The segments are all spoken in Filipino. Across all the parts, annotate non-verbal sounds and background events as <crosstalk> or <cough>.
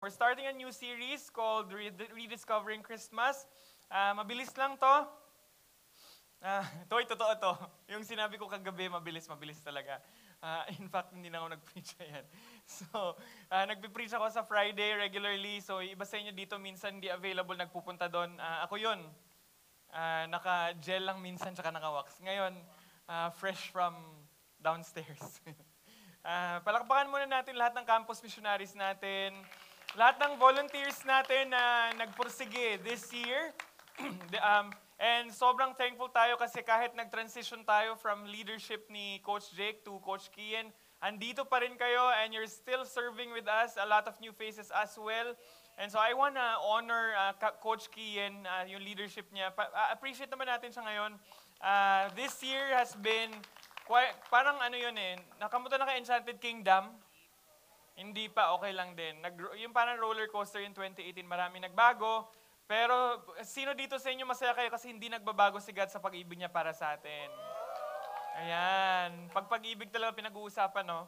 We're starting a new series called Red- Rediscovering Christmas. Ah, mabilis lang to. Ah, <laughs> toy, totoo to. <laughs> Yung sinabi ko kagabi, mabilis, mabilis talaga. Ah, in fact, hindi na ako nag-preach <laughs> yan. So, uh, nagpe-preach ako sa Friday regularly. So, iba sa inyo dito, minsan hindi available, nagpupunta doon. Ah, ako yun. Ah, naka-gel lang minsan, tsaka naka-wax. Ngayon, ah, fresh from downstairs. Ah, palakpakan muna natin lahat ng campus missionaries natin. Lahat ng volunteers natin na nagpursige this year. <clears throat> Um, and sobrang thankful tayo kasi kahit nag-transition tayo from leadership ni Coach Jake to Coach Kian, andito pa rin kayo and you're still serving with us, a lot of new faces as well. And so I want to honor uh, Coach Kian, uh, yung leadership niya. Pa- uh, appreciate naman natin siya ngayon. Uh, this year has been quite, parang ano yun eh, nakamuta na ka Enchanted Kingdom. Hindi pa, okay lang din. Nag, yung parang roller coaster yung 2018, marami nagbago. Pero sino dito sa inyo masaya kayo kasi hindi nagbabago si God sa pag-ibig niya para sa atin? Ayan. Pag pag-ibig talaga pinag-uusapan, no?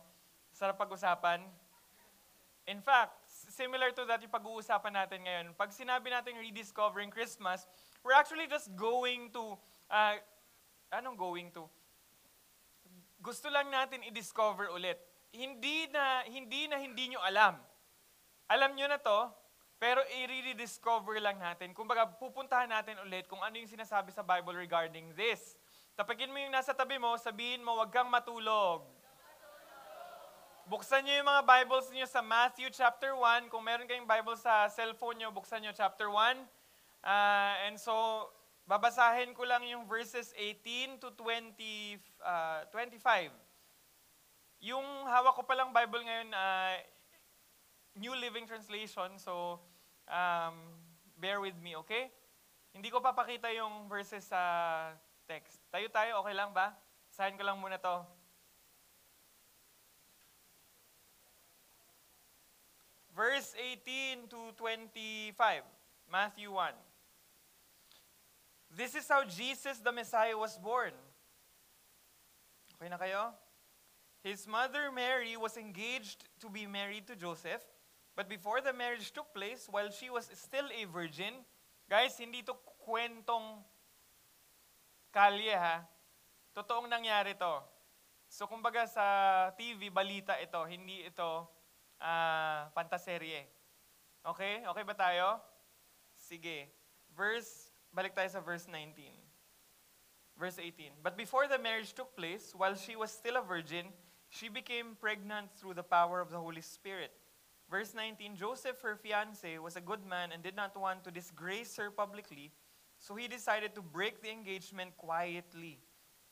Sarap pag-usapan. In fact, similar to that yung pag-uusapan natin ngayon. Pag sinabi natin rediscovering Christmas, we're actually just going to, uh, anong going to? Gusto lang natin i-discover ulit. Hindi na hindi na hindi nyo alam. Alam nyo na to, pero i-rediscover lang natin. Kumbaga, pupuntahan natin ulit kung ano yung sinasabi sa Bible regarding this. Tapagin mo yung nasa tabi mo, sabihin mo, wag kang matulog. Buksan nyo yung mga Bibles niyo sa Matthew chapter 1. Kung meron kayong Bible sa cellphone nyo, buksan nyo chapter 1. Ah, and so, babasahin ko lang yung verses 18 to 20, ah, 25. Yung hawak ko palang Bible ngayon, ah, New Living Translation, so um, bear with me, okay? Hindi ko papakita yung verses sa text. Tayo tayo, okay lang ba? Sahin ko lang muna to. Verse 18 to 25, Matthew 1. This is how Jesus the Messiah was born. Okay na kayo? His mother Mary was engaged to be married to Joseph, but before the marriage took place, while she was still a virgin, guys, hindi to kwentong kalye ha. Totoong nangyari to. So kumbaga sa TV, balita ito, hindi ito ah pantaserye. Okay? Okay ba tayo? Sige. Verse, balik tayo sa verse 19. Verse 18. But before the marriage took place, while she was still a virgin, she became pregnant through the power of the Holy Spirit. Verse 19 Joseph, her fiance, was a good man and did not want to disgrace her publicly, so he decided to break the engagement quietly.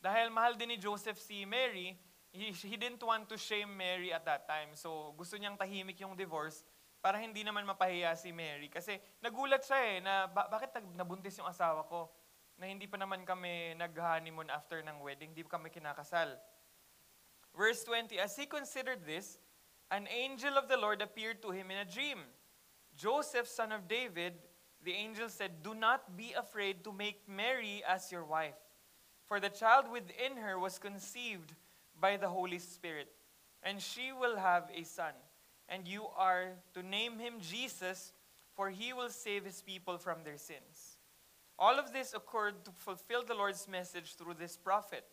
Dahil mahal din ni Joseph si Mary, he, he didn't want to shame Mary at that time. So gusto niyang tahimik yung divorce para hindi naman mapahiya si Mary. Kasi nagulat siya eh, na ba- bakit nabuntis yung asawa ko? Na hindi pa naman kami nag-honeymoon after ng wedding, hindi kami kinakasal. Verse 20, As he considered this, an angel of the Lord appeared to him in a dream. Joseph, son of David, the angel said, Do not be afraid to make Mary as your wife, for the child within her was conceived by the Holy Spirit, and she will have a son, and you are to name him Jesus, for he will save his people from their sins. All of this occurred to fulfill the Lord's message through this prophet,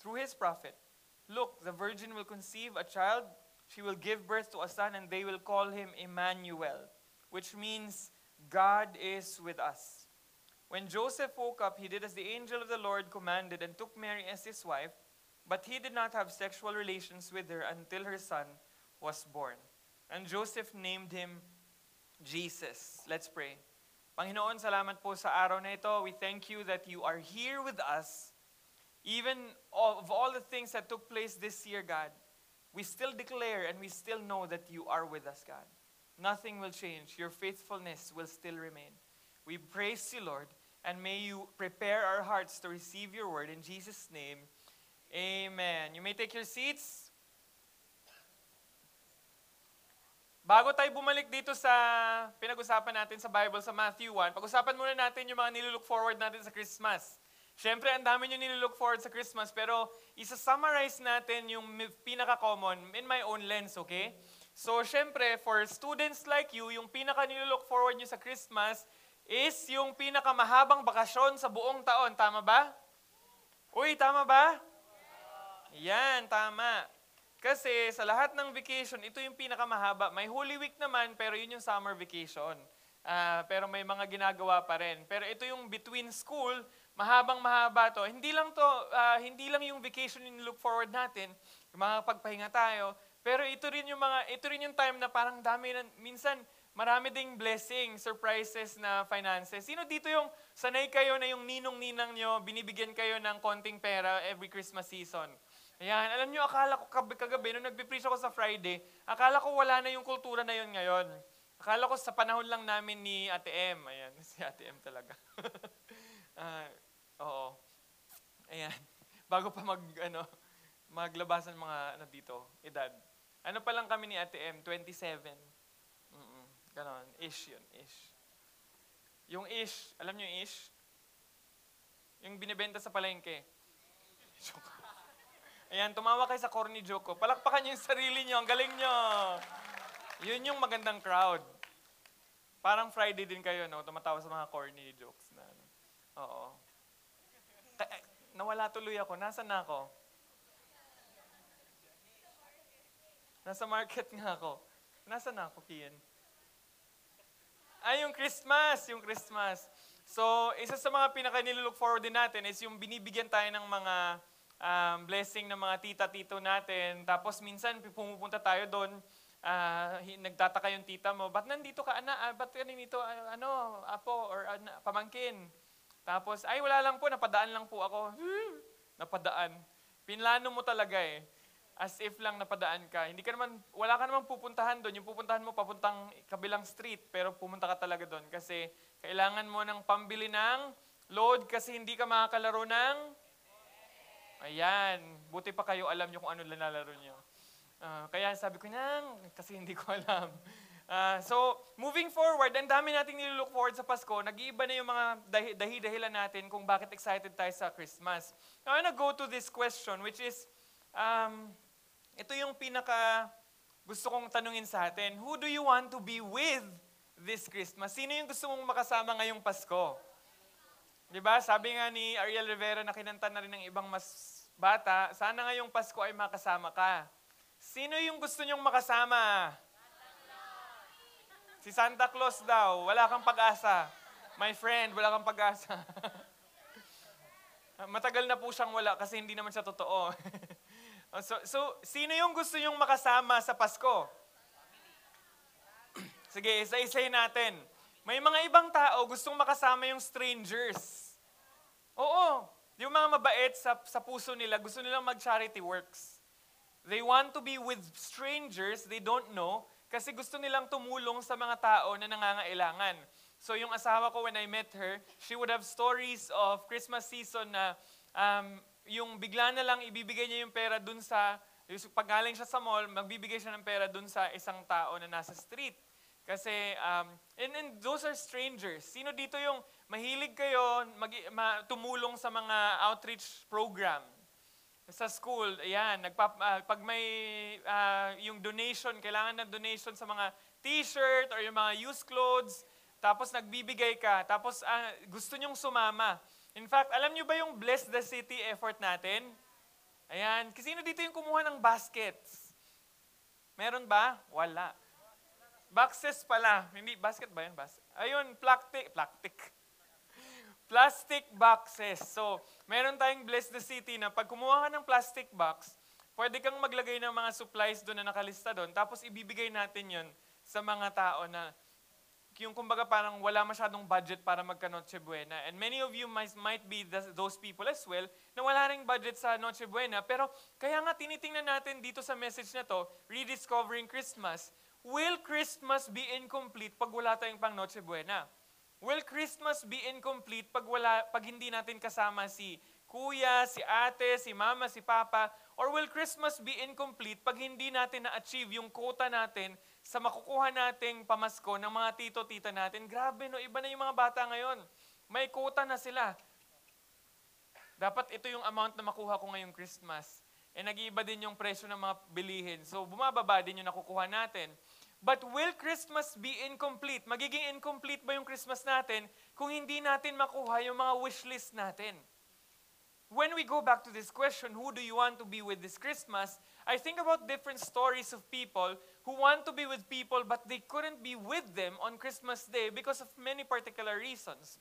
through his prophet. Look, the virgin will conceive a child, she will give birth to a son, and they will call him Emmanuel, which means God is with us. When Joseph woke up, he did as the angel of the Lord commanded and took Mary as his wife, but he did not have sexual relations with her until her son was born. And Joseph named him Jesus. Let's pray. Panginoon, salamat po sa araw na ito. We thank you that you are here with us. Even of all the things that took place this year, God, we still declare and we still know that you are with us, God. Nothing will change. Your faithfulness will still remain. We praise you, Lord, and may you prepare our hearts to receive your word. In Jesus' name, amen. You may take your seats. Bago tayo bumalik dito sa pinag-usapan natin sa Bible sa Matthew 1, pag-usapan muna natin yung mga nilook forward natin sa Christmas. Siyempre, ang dami nyo nilook forward sa Christmas, pero isa-summarize natin yung pinaka-common in my own lens, okay? So, syempre, for students like you, yung pinaka nilook forward nyo sa Christmas is yung pinakamahabang bakasyon sa buong taon. Tama ba? Uy, tama ba? Yan, tama. Kasi sa lahat ng vacation, ito yung pinakamahaba. May Holy Week naman, pero yun yung summer vacation. Ah, pero may mga ginagawa pa rin. Pero ito yung between school, mahabang mahaba to. Hindi lang to, ah, hindi lang yung vacation yung look forward natin, yung mga pagpahinga tayo, pero ito rin yung mga ito rin yung time na parang dami na, minsan marami ding blessing, surprises na finances. Sino dito yung sanay kayo na yung ninong-ninang nyo, binibigyan kayo ng konting pera every Christmas season? Ayan, alam nyo, akala ko kagabi, nung nagpipreach ako sa Friday, akala ko wala na yung kultura na yun ngayon. Akala ko sa panahon lang namin ni Ate M. Ayan, <laughs> si Ate M talaga. <laughs> Ah, oo. Ayan. <laughs> Bago pa mag, ano, maglabasan mga ano dito, edad. Ano pa lang kami ni Ate M? 27. Mm ganon. Ish yun, ish. Yung ish, alam nyo yung ish? Yung binibenta sa palengke. <laughs> Joke. Ayan, tumawa kayo sa corny joke ko. Palakpakan nyo yung sarili nyo. Ang galing nyo. Yun yung magandang crowd. Parang Friday din kayo, no? Tumatawa sa mga corny jokes na ano. Oo. Nawala tuloy ako. Nasaan na ako? Nasa market nga ako. Nasaan na ako, Kian? Ay, yung Christmas, yung Christmas. So, isa sa mga pinaka nilook forward din natin is yung binibigyan tayo ng mga um, blessing ng mga tita-tito natin. Tapos minsan pumupunta tayo doon, ah, hi- nagtataka yung tita mo, ba't nandito ka, ana, ah, ba't ka nandito, Ah, ano, apo, or ana, pamangkin? Tapos, ay, wala lang po, napadaan lang po ako. napadaan. Pinlano mo talaga eh. As if lang napadaan ka. Hindi ka naman, wala ka namang pupuntahan doon. Yung pupuntahan mo papuntang kabilang street, pero pumunta ka talaga doon kasi kailangan mo ng pambili ng load kasi hindi ka makakalaro ng Ayan, buti pa kayo alam nyo kung ano lalaro nyo. Ah, kaya sabi ko nang, kasi hindi ko alam. Ah, so, moving forward, ang dami nating nilook forward sa Pasko. Nag-iiba na yung mga dahi- dahi-dahilan natin kung bakit excited tayo sa Christmas. I wanna go to this question, which is, um, ito yung pinaka gusto kong tanungin sa atin. Who do you want to be with this Christmas? Sino yung gusto mong makasama ngayong Pasko? Di ba? Sabi nga ni Ariel Rivera na kinanta na rin ng ibang mas bata, sana ngayong Pasko ay makasama ka. Sino yung gusto nyong makasama? Si Santa Claus daw. Wala kang pag-asa. My friend, wala kang pag-asa. <laughs> Matagal na po siyang wala kasi hindi naman siya totoo. <laughs> so, so, sino yung gusto nyong makasama sa Pasko? <clears throat> Sige, isa-isay natin. May mga ibang tao gustong makasama yung strangers. Oo, yung mga mabait sa, sa puso nila, gusto nilang mag-charity works. They want to be with strangers they don't know kasi gusto nilang tumulong sa mga tao na nangangailangan. So yung asawa ko, when I met her, she would have stories of Christmas season na um, yung bigla na lang ibibigay niya yung pera dun sa, yung pag galing siya sa mall, magbibigay siya ng pera dun sa isang tao na nasa street. Kasi, um, and, and those are strangers. Sino dito yung mahilig kayo mag, ma, tumulong sa mga outreach program? Sa school, ayan, nagpap, ah, pag may ah, yung donation, kailangan ng donation sa mga t-shirt or yung mga used clothes, tapos nagbibigay ka, tapos ah, gusto nyong sumama. In fact, alam nyo ba yung Bless the City effort natin? Ayan, kasi sino dito yung kumuha ng baskets? Meron ba? Wala. Boxes pala. Hindi, basket ba yun? Bas Ayun, plastic. Plastic. Plastic boxes. So, meron tayong Bless the City na pag kumuha ka ng plastic box, pwede kang maglagay ng mga supplies doon na nakalista doon, tapos ibibigay natin yon sa mga tao na yung kumbaga parang wala masyadong budget para magka Noche Buena. And many of you might, might be the- those people as well na wala ring budget sa Noche Buena. Pero kaya nga tinitingnan natin dito sa message na to, Rediscovering Christmas, will Christmas be incomplete pag wala tayong pang Noche Buena? Will Christmas be incomplete pag, wala, pag hindi natin kasama si kuya, si ate, si mama, si papa? Or will Christmas be incomplete pag hindi natin na-achieve yung quota natin sa makukuha nating pamasko ng mga tito-tita natin? Grabe no, iba na yung mga bata ngayon. May quota na sila. Dapat ito yung amount na makuha ko ngayong Christmas. eh nag-iiba din yung presyo ng mga bilihin. So bumababa din yung nakukuha natin. But will Christmas be incomplete? Magiging incomplete ba yung Christmas natin kung hindi natin makuha yung mga wish list natin? When we go back to this question, who do you want to be with this Christmas? I think about different stories of people who want to be with people but they couldn't be with them on Christmas Day because of many particular reasons.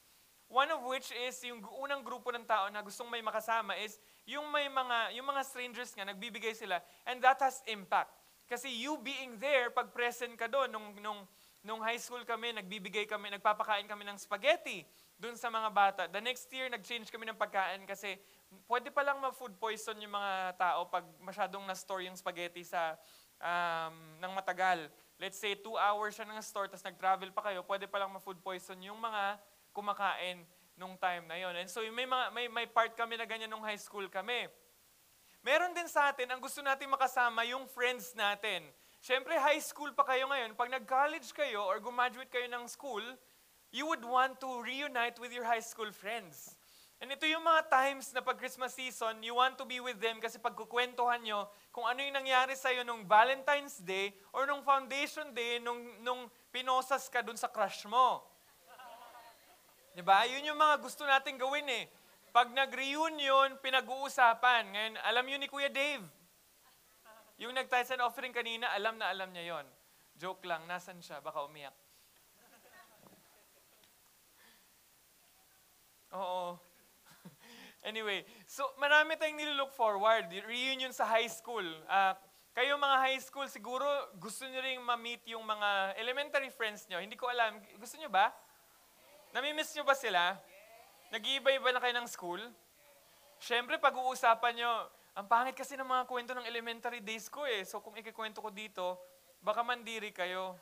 One of which is yung unang grupo ng tao na gustong may makasama is yung may mga yung mga strangers nga nagbibigay sila and that has impact. Kasi you being there pag present ka doon nung nung nung high school kami nagbibigay kami nagpapakain kami ng spaghetti doon sa mga bata. The next year nag-change kami ng pagkain kasi pwede pa lang ma-food poison yung mga tao pag masyadong na-store yung spaghetti sa um, ng matagal. Let's say two hours siya ng store tapos nag-travel pa kayo, pwede pa lang ma-food poison yung mga kumakain nung time na yon. And so may, mga, may, may part kami na ganyan nung high school kami. Meron din sa atin, ang gusto natin makasama yung friends natin. Siyempre, high school pa kayo ngayon. Pag nag-college kayo or graduate kayo ng school, you would want to reunite with your high school friends. And ito yung mga times na pag Christmas season, you want to be with them kasi pagkukwentuhan nyo kung ano yung nangyari sa'yo nung Valentine's Day or nung Foundation Day nung, nung pinosas ka dun sa crush mo. Diba? Yun yung mga gusto natin gawin eh. Pag nag-reunion, pinag-uusapan. Ngayon, alam yun ni Kuya Dave. Yung nag-tithes offering kanina, alam na alam niya yon. Joke lang, nasan siya? Baka umiyak. Oo. <laughs> anyway, so marami tayong nilook forward. Reunion sa high school. Uh, kayo mga high school, siguro gusto nyo rin ma-meet yung mga elementary friends nyo. Hindi ko alam. Gusto nyo ba? Namimiss nyo ba sila? Nag-iiba-iba na kayo ng school? Siyempre, pag-uusapan nyo, ang pangit kasi ng mga kwento ng elementary days ko eh. So kung ikikwento ko dito, baka mandiri kayo.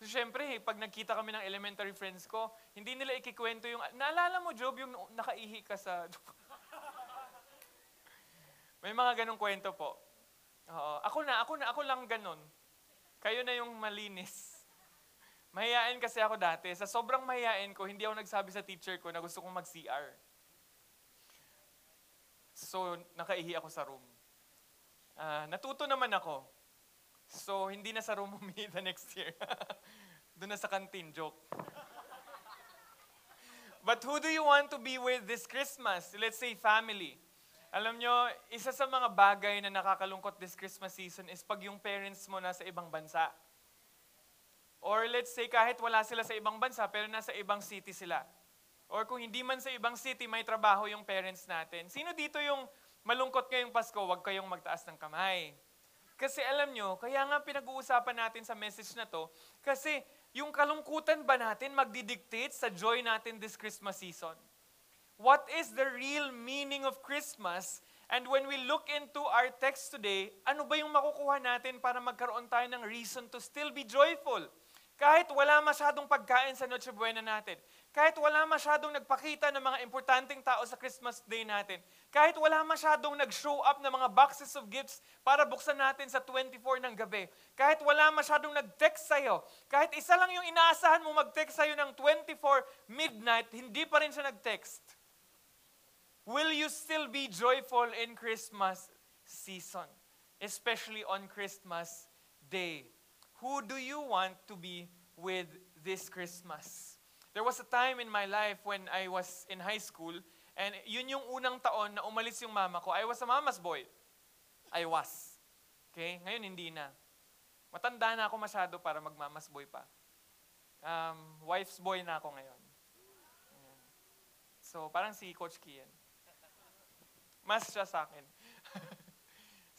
So syempre, eh, pag nagkita kami ng elementary friends ko, hindi nila ikikwento yung, naalala mo Job, yung nakaihi ka sa... <laughs> May mga ganong kwento po. Oo. Ako na, ako na, ako lang ganon. Kayo na yung malinis. Mahiyain kasi ako dati. Sa sobrang mahiyain ko, hindi ako nagsabi sa teacher ko na gusto kong mag-CR. So, nakaihi ako sa room. Uh, natuto naman ako. So, hindi na sa room <laughs> umihi the next year. <laughs> Doon na sa canteen, joke. But who do you want to be with this Christmas? Let's say family. Alam nyo, isa sa mga bagay na nakakalungkot this Christmas season is pag yung parents mo nasa ibang bansa. Or let's say kahit wala sila sa ibang bansa pero nasa ibang city sila. Or kung hindi man sa ibang city, may trabaho yung parents natin. Sino dito yung malungkot ngayong Pasko, huwag kayong magtaas ng kamay. Kasi alam nyo, kaya nga pinag-uusapan natin sa message na to, kasi yung kalungkutan ba natin magdidictate sa joy natin this Christmas season? What is the real meaning of Christmas? And when we look into our text today, ano ba yung makukuha natin para magkaroon tayo ng reason to still be joyful? Kahit wala masyadong pagkain sa Noche Buena natin, kahit wala masyadong nagpakita ng mga importanteng tao sa Christmas Day natin, kahit wala masyadong nag-show up ng mga boxes of gifts para buksan natin sa 24 ng gabi, kahit wala masyadong nag-text sa'yo, kahit isa lang yung inaasahan mo mag-text sa'yo ng 24 midnight, hindi pa rin siya nag-text. Will you still be joyful in Christmas season? Especially on Christmas Day. Who do you want to be with this Christmas? There was a time in my life when I was in high school, and yun yung unang taon na umalis yung mama ko. I was a mama's boy. I was. Okay? Ngayon, hindi na. Matanda na ako masyado para magmamas boy pa. Um, wife's boy na ako ngayon. So, parang si Coach Kian. Mas siya sa akin.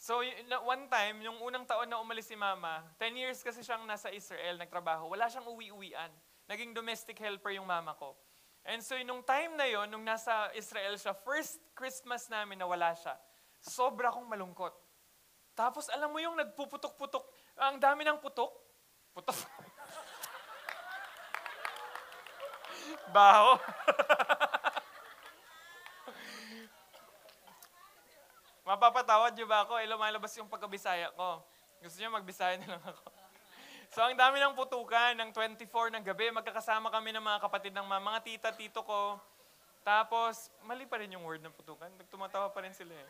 So, one time, yung unang taon na umalis si mama, 10 years kasi siyang nasa Israel, nagtrabaho, wala siyang uwi-uwian. Naging domestic helper yung mama ko. And so, nung time na yon, nung nasa Israel siya, first Christmas namin na wala siya, sobra kong malungkot. Tapos, alam mo yung nagpuputok-putok, ang dami ng putok. Putok. <laughs> Baho. <laughs> Mapapatawad niyo ba ako? Eh, lumalabas yung pagkabisaya ko. Gusto niyo magbisaya na lang ako. <laughs> So, ang dami ng putukan, ng 24 ng gabi, magkakasama kami ng mga kapatid ng mga, mga tita, tito ko. Tapos, mali pa rin yung word ng putukan. Tumatawa pa rin sila eh.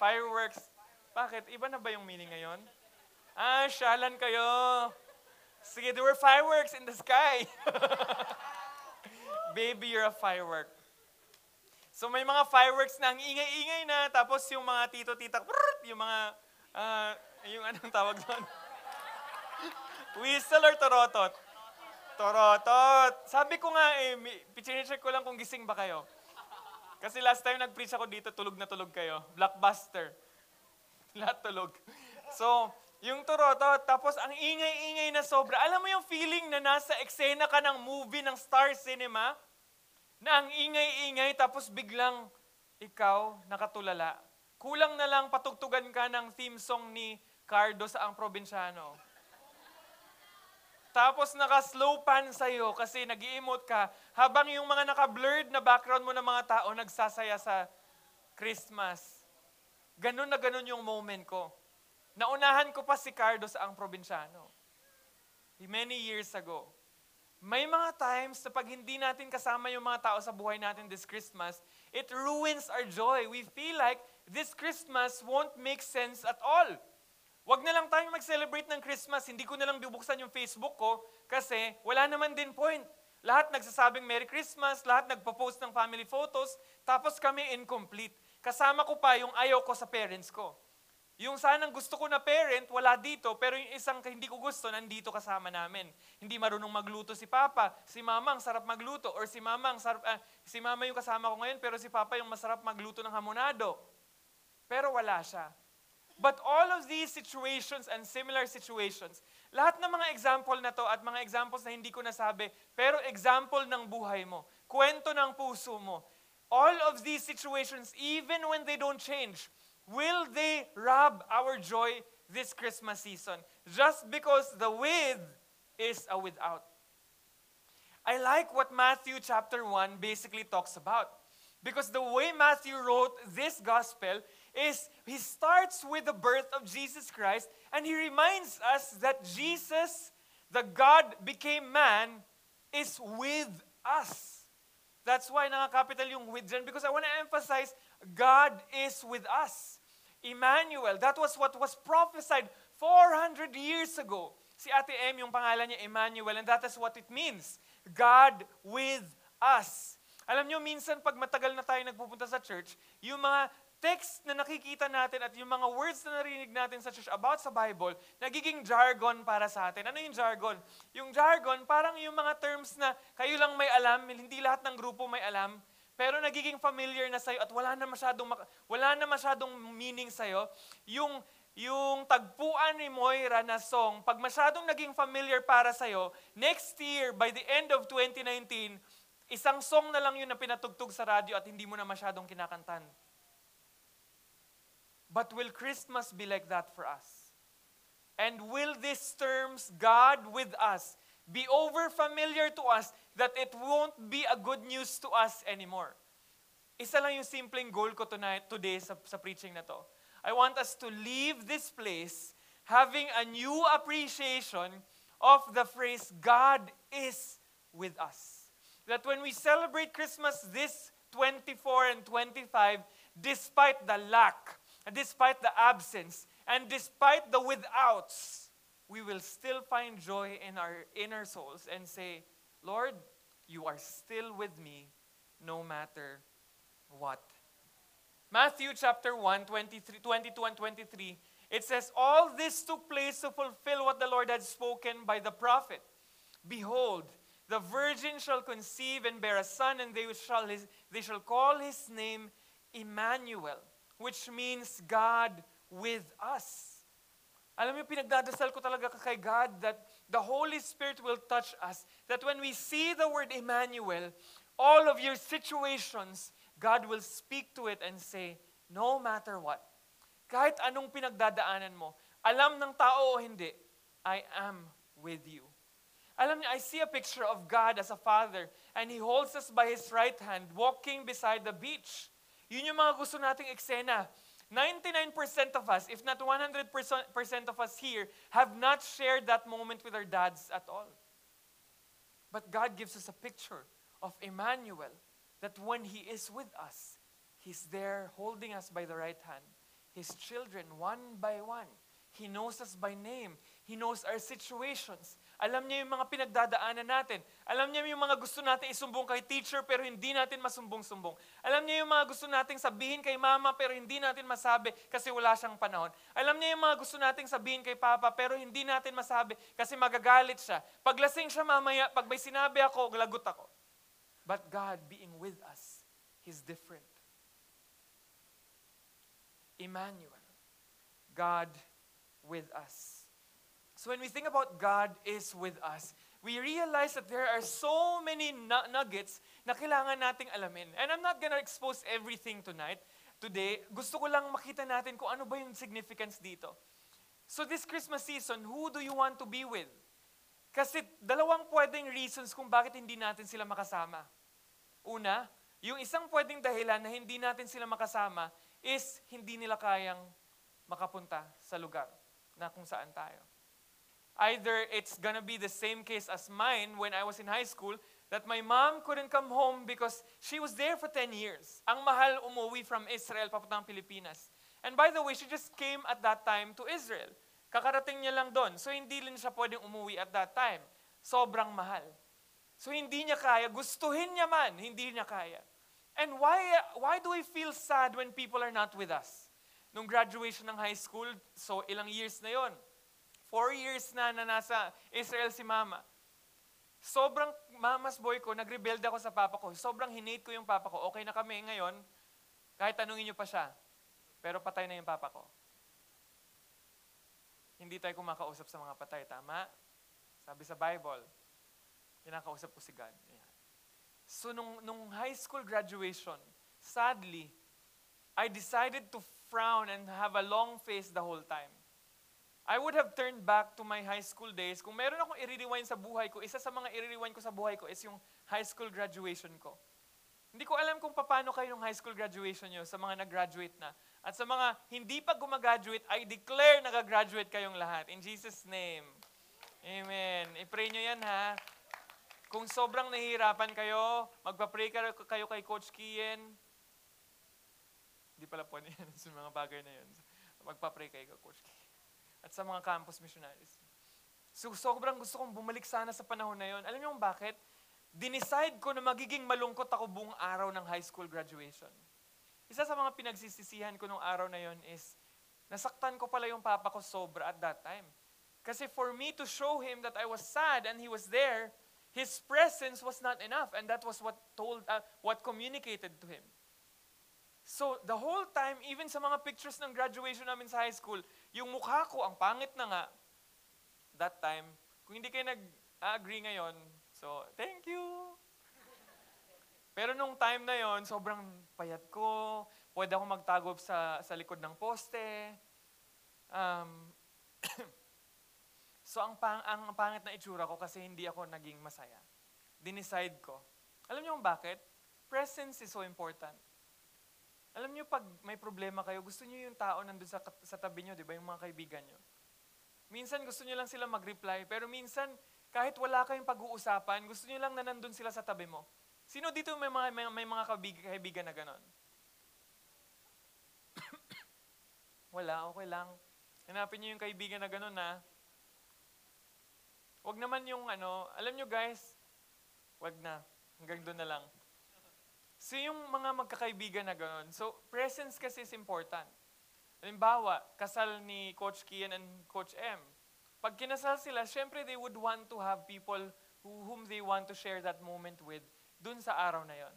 Fireworks. Bakit? Iba na ba yung meaning ngayon? Ah, syalan kayo. Sige, there were fireworks in the sky. <laughs> Baby, you're a firework. So may mga fireworks na ang ingay-ingay na, tapos yung mga tito-tita, yung mga, uh, yung anong tawag doon? <laughs> Whistle or torotot? Torotot. Sabi ko nga eh, pichinecheck ko lang kung gising ba kayo. Kasi last time nag-preach ako dito, tulog na tulog kayo. Blockbuster. <laughs> Lahat tulog. So, yung torotot, tapos ang ingay-ingay na sobra. Alam mo yung feeling na nasa eksena ka ng movie ng Star Cinema? Na ang ingay-ingay, tapos biglang ikaw nakatulala. Kulang na lang patugtugan ka ng theme song ni Cardo sa Ang Probinsyano. Tapos naka-slow pan sa'yo kasi nag ka habang yung mga naka-blurred na background mo ng mga tao nagsasaya sa Christmas. Ganun na ganun yung moment ko. Naunahan ko pa si Cardo sa ang probinsyano. Many years ago. May mga times na pag hindi natin kasama yung mga tao sa buhay natin this Christmas, it ruins our joy. We feel like this Christmas won't make sense at all. Huwag na lang tayong mag-celebrate ng Christmas. Hindi ko na lang bubuksan yung Facebook ko kasi wala naman din point. Lahat nagsasabing Merry Christmas, lahat nagpo-post ng family photos, tapos kami incomplete. Kasama ko pa yung ayaw ko sa parents ko. Yung sanang gusto ko na parent, wala dito, pero yung isang hindi ko gusto, nandito kasama namin. Hindi marunong magluto si Papa, si Mama ang sarap magluto, or si Mama ang sarap, uh, si Mama yung kasama ko ngayon, pero si Papa yung masarap magluto ng hamonado. Pero wala siya. But all of these situations and similar situations, lahat ng mga example na to at mga examples na hindi ko nasabi, pero example ng buhay mo, kwento ng puso mo, all of these situations, even when they don't change, will they rob our joy this Christmas season? Just because the with is a without. I like what Matthew chapter 1 basically talks about. Because the way Matthew wrote this gospel is he starts with the birth of Jesus Christ and he reminds us that Jesus, the God became man, is with us. That's why naka-capital yung with because I want to emphasize God is with us. Emmanuel, that was what was prophesied 400 years ago. Si Ate M, yung pangalan niya Emmanuel, and that is what it means. God with us. Alam niyo, minsan pag matagal na tayo nagpupunta sa church, yung mga text na nakikita natin at yung mga words na narinig natin sa church about sa Bible, nagiging jargon para sa atin. Ano yung jargon? Yung jargon, parang yung mga terms na kayo lang may alam, hindi lahat ng grupo may alam, pero nagiging familiar na sa'yo at wala na masyadong, wala na masyadong meaning sa'yo. Yung, yung tagpuan ni Moira na song, pag masyadong naging familiar para sa'yo, next year, by the end of 2019, isang song na lang yun na pinatugtog sa radyo at hindi mo na masyadong kinakantan. But will Christmas be like that for us? And will these terms, God with us, be over familiar to us that it won't be a good news to us anymore? Isa lang yung simpleng goal ko tonight, today sa, sa preaching na to. I want us to leave this place having a new appreciation of the phrase, God is with us. That when we celebrate Christmas this 24 and 25, despite the lack, despite the absence and despite the withouts, we will still find joy in our inner souls and say, Lord, you are still with me no matter what. Matthew chapter 1, 23, 22 and 23, it says, All this took place to fulfill what the Lord had spoken by the prophet. Behold, the virgin shall conceive and bear a son, and they shall, his, they shall call his name Emmanuel which means God with us. Alam mo, pinagdadasal ko talaga kay God that the Holy Spirit will touch us. That when we see the word Emmanuel, all of your situations, God will speak to it and say, no matter what, kahit anong pinagdadaanan mo, alam ng tao o hindi, I am with you. Alam niyo, I see a picture of God as a father and He holds us by His right hand walking beside the beach. Yun yung mga gusto nating eksena. 99% of us, if not 100% of us here, have not shared that moment with our dads at all. But God gives us a picture of Emmanuel, that when He is with us, He's there holding us by the right hand. His children one by one. He knows us by name. He knows our situations. Alam niya yung mga pinagdadaanan natin. Alam niya yung mga gusto natin isumbong kay teacher pero hindi natin masumbong-sumbong. Alam niya yung mga gusto nating sabihin kay mama pero hindi natin masabi kasi wala siyang panahon. Alam niya yung mga gusto nating sabihin kay papa pero hindi natin masabi kasi magagalit siya. Paglasing siya mamaya, pag may sinabi ako, lagot ako. But God being with us, He's different. Emmanuel, God with us. So when we think about God is with us, we realize that there are so many nu- nuggets na kailangan nating alamin. And I'm not gonna expose everything tonight. Today, gusto ko lang makita natin kung ano ba yung significance dito. So this Christmas season, who do you want to be with? Kasi dalawang pwedeng reasons kung bakit hindi natin sila makasama. Una, yung isang pwedeng dahilan na hindi natin sila makasama is hindi nila kayang makapunta sa lugar na kung saan tayo. Either it's gonna be the same case as mine when I was in high school, that my mom couldn't come home because she was there for 10 years. Ang mahal umuwi from Israel papuntang Pilipinas. And by the way, she just came at that time to Israel. Kakarating niya lang doon. So hindi rin siya pwedeng umuwi at that time. Sobrang mahal. So hindi niya kaya. Gustuhin niya man, hindi niya kaya. And why, why do we feel sad when people are not with us? Nung graduation ng high school, so ilang years na yon Four years na na nasa Israel si mama. Sobrang mamas boy ko, nagrebelde ako sa papa ko. Sobrang hinate ko yung papa ko. Okay na kami ngayon, kahit tanungin niyo pa siya. Pero patay na yung papa ko. Hindi tayo kumakausap sa mga patay, tama? Sabi sa Bible, kinakausap ko si God. Ayan. So nung, nung high school graduation, sadly, I decided to frown and have a long face the whole time. I would have turned back to my high school days. Kung meron akong i-rewind sa buhay ko, isa sa mga i-rewind ko sa buhay ko is yung high school graduation ko. Hindi ko alam kung paano kayo ng high school graduation nyo sa mga nag-graduate na. At sa mga hindi pa gumagraduate, I declare nag-graduate kayong lahat. In Jesus' name. Amen. I-pray nyo yan ha. Kung sobrang nahihirapan kayo, magpa-pray kayo kay Coach Kian. Hindi pala po yan <laughs> sa mga bagay na yun. Magpa-pray kayo kay Coach Kian at sa mga campus missionaries. So, sobrang gusto kong bumalik sana sa panahon na yon. Alam niyo kung bakit? Dinicide ko na magiging malungkot ako buong araw ng high school graduation. Isa sa mga pinagsisisihan ko nung araw na yon is, nasaktan ko pala yung papa ko sobra at that time. Kasi for me to show him that I was sad and he was there, his presence was not enough. And that was what told, uh, what communicated to him. So, the whole time, even sa mga pictures ng graduation namin sa high school, yung mukha ko, ang pangit na nga, that time, kung hindi kayo nag-agree ngayon, so, thank you. Pero nung time na yon, sobrang payat ko, pwede ako magtago sa, sa likod ng poste. Um, <coughs> so, ang, pang, ang pangit na itsura ko kasi hindi ako naging masaya. Dinicide ko. Alam niyo kung bakit? Presence is so important. Alam niyo pag may problema kayo, gusto niyo yung tao nandun sa, sa tabi niyo, di ba? Yung mga kaibigan niyo. Minsan gusto niyo lang sila mag-reply, pero minsan kahit wala kayong pag-uusapan, gusto niyo lang na nandun sila sa tabi mo. Sino dito may mga, may, may mga kaibigan na ganon? <coughs> wala, okay lang. Hanapin niyo yung kaibigan na ganon na. Wag naman yung ano, alam niyo guys, wag na. Hanggang doon na lang. So yung mga magkakaibigan na gano'n. So presence kasi is important. Halimbawa, kasal ni Coach Kian and Coach M. Pag kinasal sila, syempre they would want to have people who, whom they want to share that moment with dun sa araw na yon.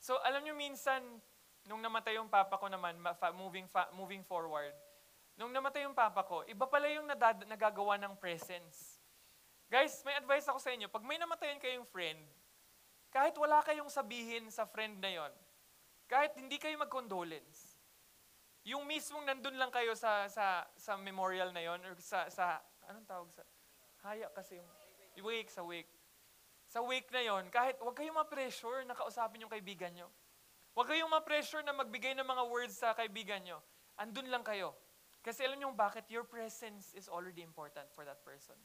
So alam nyo minsan, nung namatay yung papa ko naman, moving, moving forward, nung namatay yung papa ko, iba pala yung nadad, nagagawa ng presence. Guys, may advice ako sa inyo. Pag may namatayan kayong friend, kahit wala kayong sabihin sa friend na yon, kahit hindi kayo mag-condolence, yung mismong nandun lang kayo sa, sa, sa memorial na yon or sa, sa, anong tawag sa, haya kasi yung, wake, sa wake. Sa wake na yon, kahit wag kayong ma-pressure na kausapin yung kaibigan nyo. Huwag kayong ma-pressure na magbigay ng mga words sa kaibigan nyo. Andun lang kayo. Kasi alam nyo bakit? Your presence is already important for that person.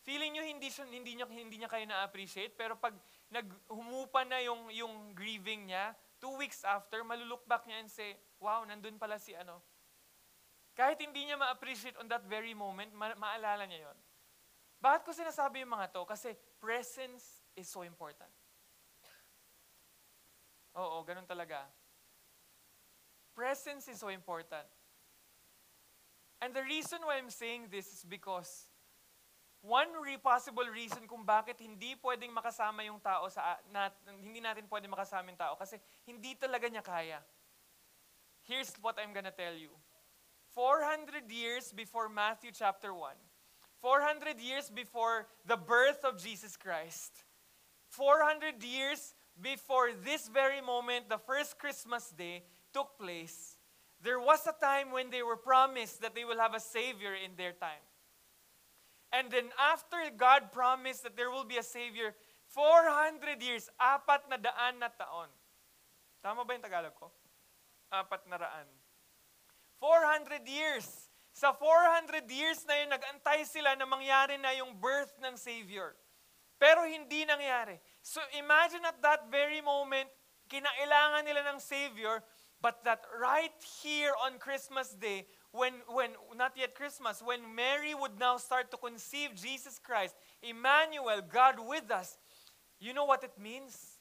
Feeling nyo hindi, siya, hindi, niya, hindi niya kayo na-appreciate, pero pag naghumupa na yung, yung grieving niya, two weeks after, malulok back niya and say, wow, nandun pala si ano, Kahit hindi niya ma-appreciate on that very moment, ma- maalala niya yon. Bakit ko sinasabi yung mga to? Kasi presence is so important. Oo, ganun talaga. Presence is so important. And the reason why I'm saying this is because one re possible reason kung bakit hindi pwedeng makasama yung tao sa na, hindi natin pwedeng makasama yung tao kasi hindi talaga niya kaya. Here's what I'm gonna tell you. 400 years before Matthew chapter 1, 400 years before the birth of Jesus Christ, 400 years before this very moment, the first Christmas day took place, there was a time when they were promised that they will have a Savior in their time. And then after God promised that there will be a Savior, 400 years, apat na daan na taon. Tama ba yung Tagalog ko? Apat na raan. 400 years. Sa 400 years na yun, nag-antay sila na mangyari na yung birth ng Savior. Pero hindi nangyari. So imagine at that very moment, kinailangan nila ng Savior, but that right here on Christmas Day, when, when, not yet Christmas, when Mary would now start to conceive Jesus Christ, Emmanuel, God with us, you know what it means?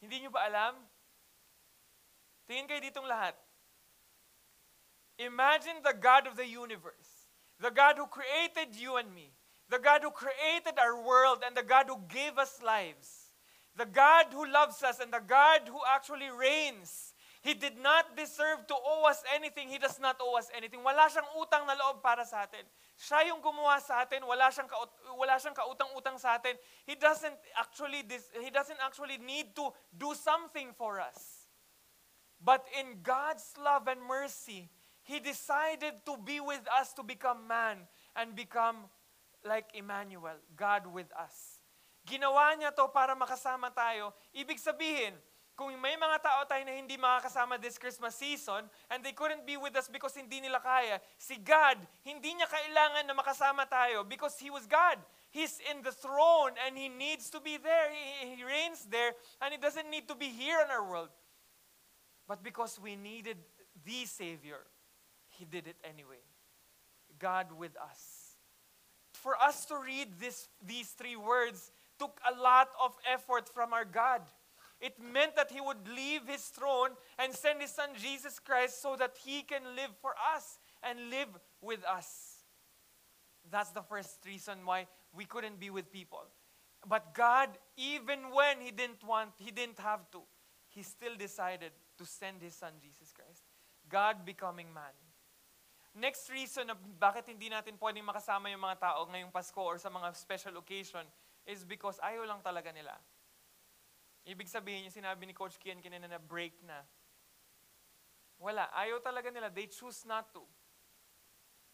Hindi nyo ba alam? Tingin kayo ditong lahat. Imagine the God of the universe, the God who created you and me, the God who created our world, and the God who gave us lives, the God who loves us, and the God who actually reigns. He did not deserve to owe us anything. He does not owe us anything. Wala siyang utang na loob para sa atin. Siya yung gumawa sa atin. Wala siyang, ka, wala siyang kautang-utang sa atin. He doesn't actually, he doesn't actually need to do something for us. But in God's love and mercy, He decided to be with us to become man and become like Emmanuel, God with us. Ginawa niya to para makasama tayo. Ibig sabihin, kung may mga tao tayo na hindi makakasama this Christmas season and they couldn't be with us because hindi nila kaya, si God, hindi niya kailangan na makasama tayo because He was God. He's in the throne and He needs to be there. He, he reigns there and He doesn't need to be here in our world. But because we needed the Savior, He did it anyway. God with us. For us to read this, these three words took a lot of effort from our God. It meant that He would leave His throne and send His Son Jesus Christ so that He can live for us and live with us. That's the first reason why we couldn't be with people. But God, even when He didn't want, He didn't have to, He still decided to send His Son Jesus Christ. God becoming man. Next reason na bakit hindi natin pwedeng makasama yung mga tao ngayong Pasko or sa mga special occasion is because ayaw lang talaga nila. Ibig sabihin, yung sinabi ni Coach Kian kanina na break na. Wala. Ayaw talaga nila. They choose not to.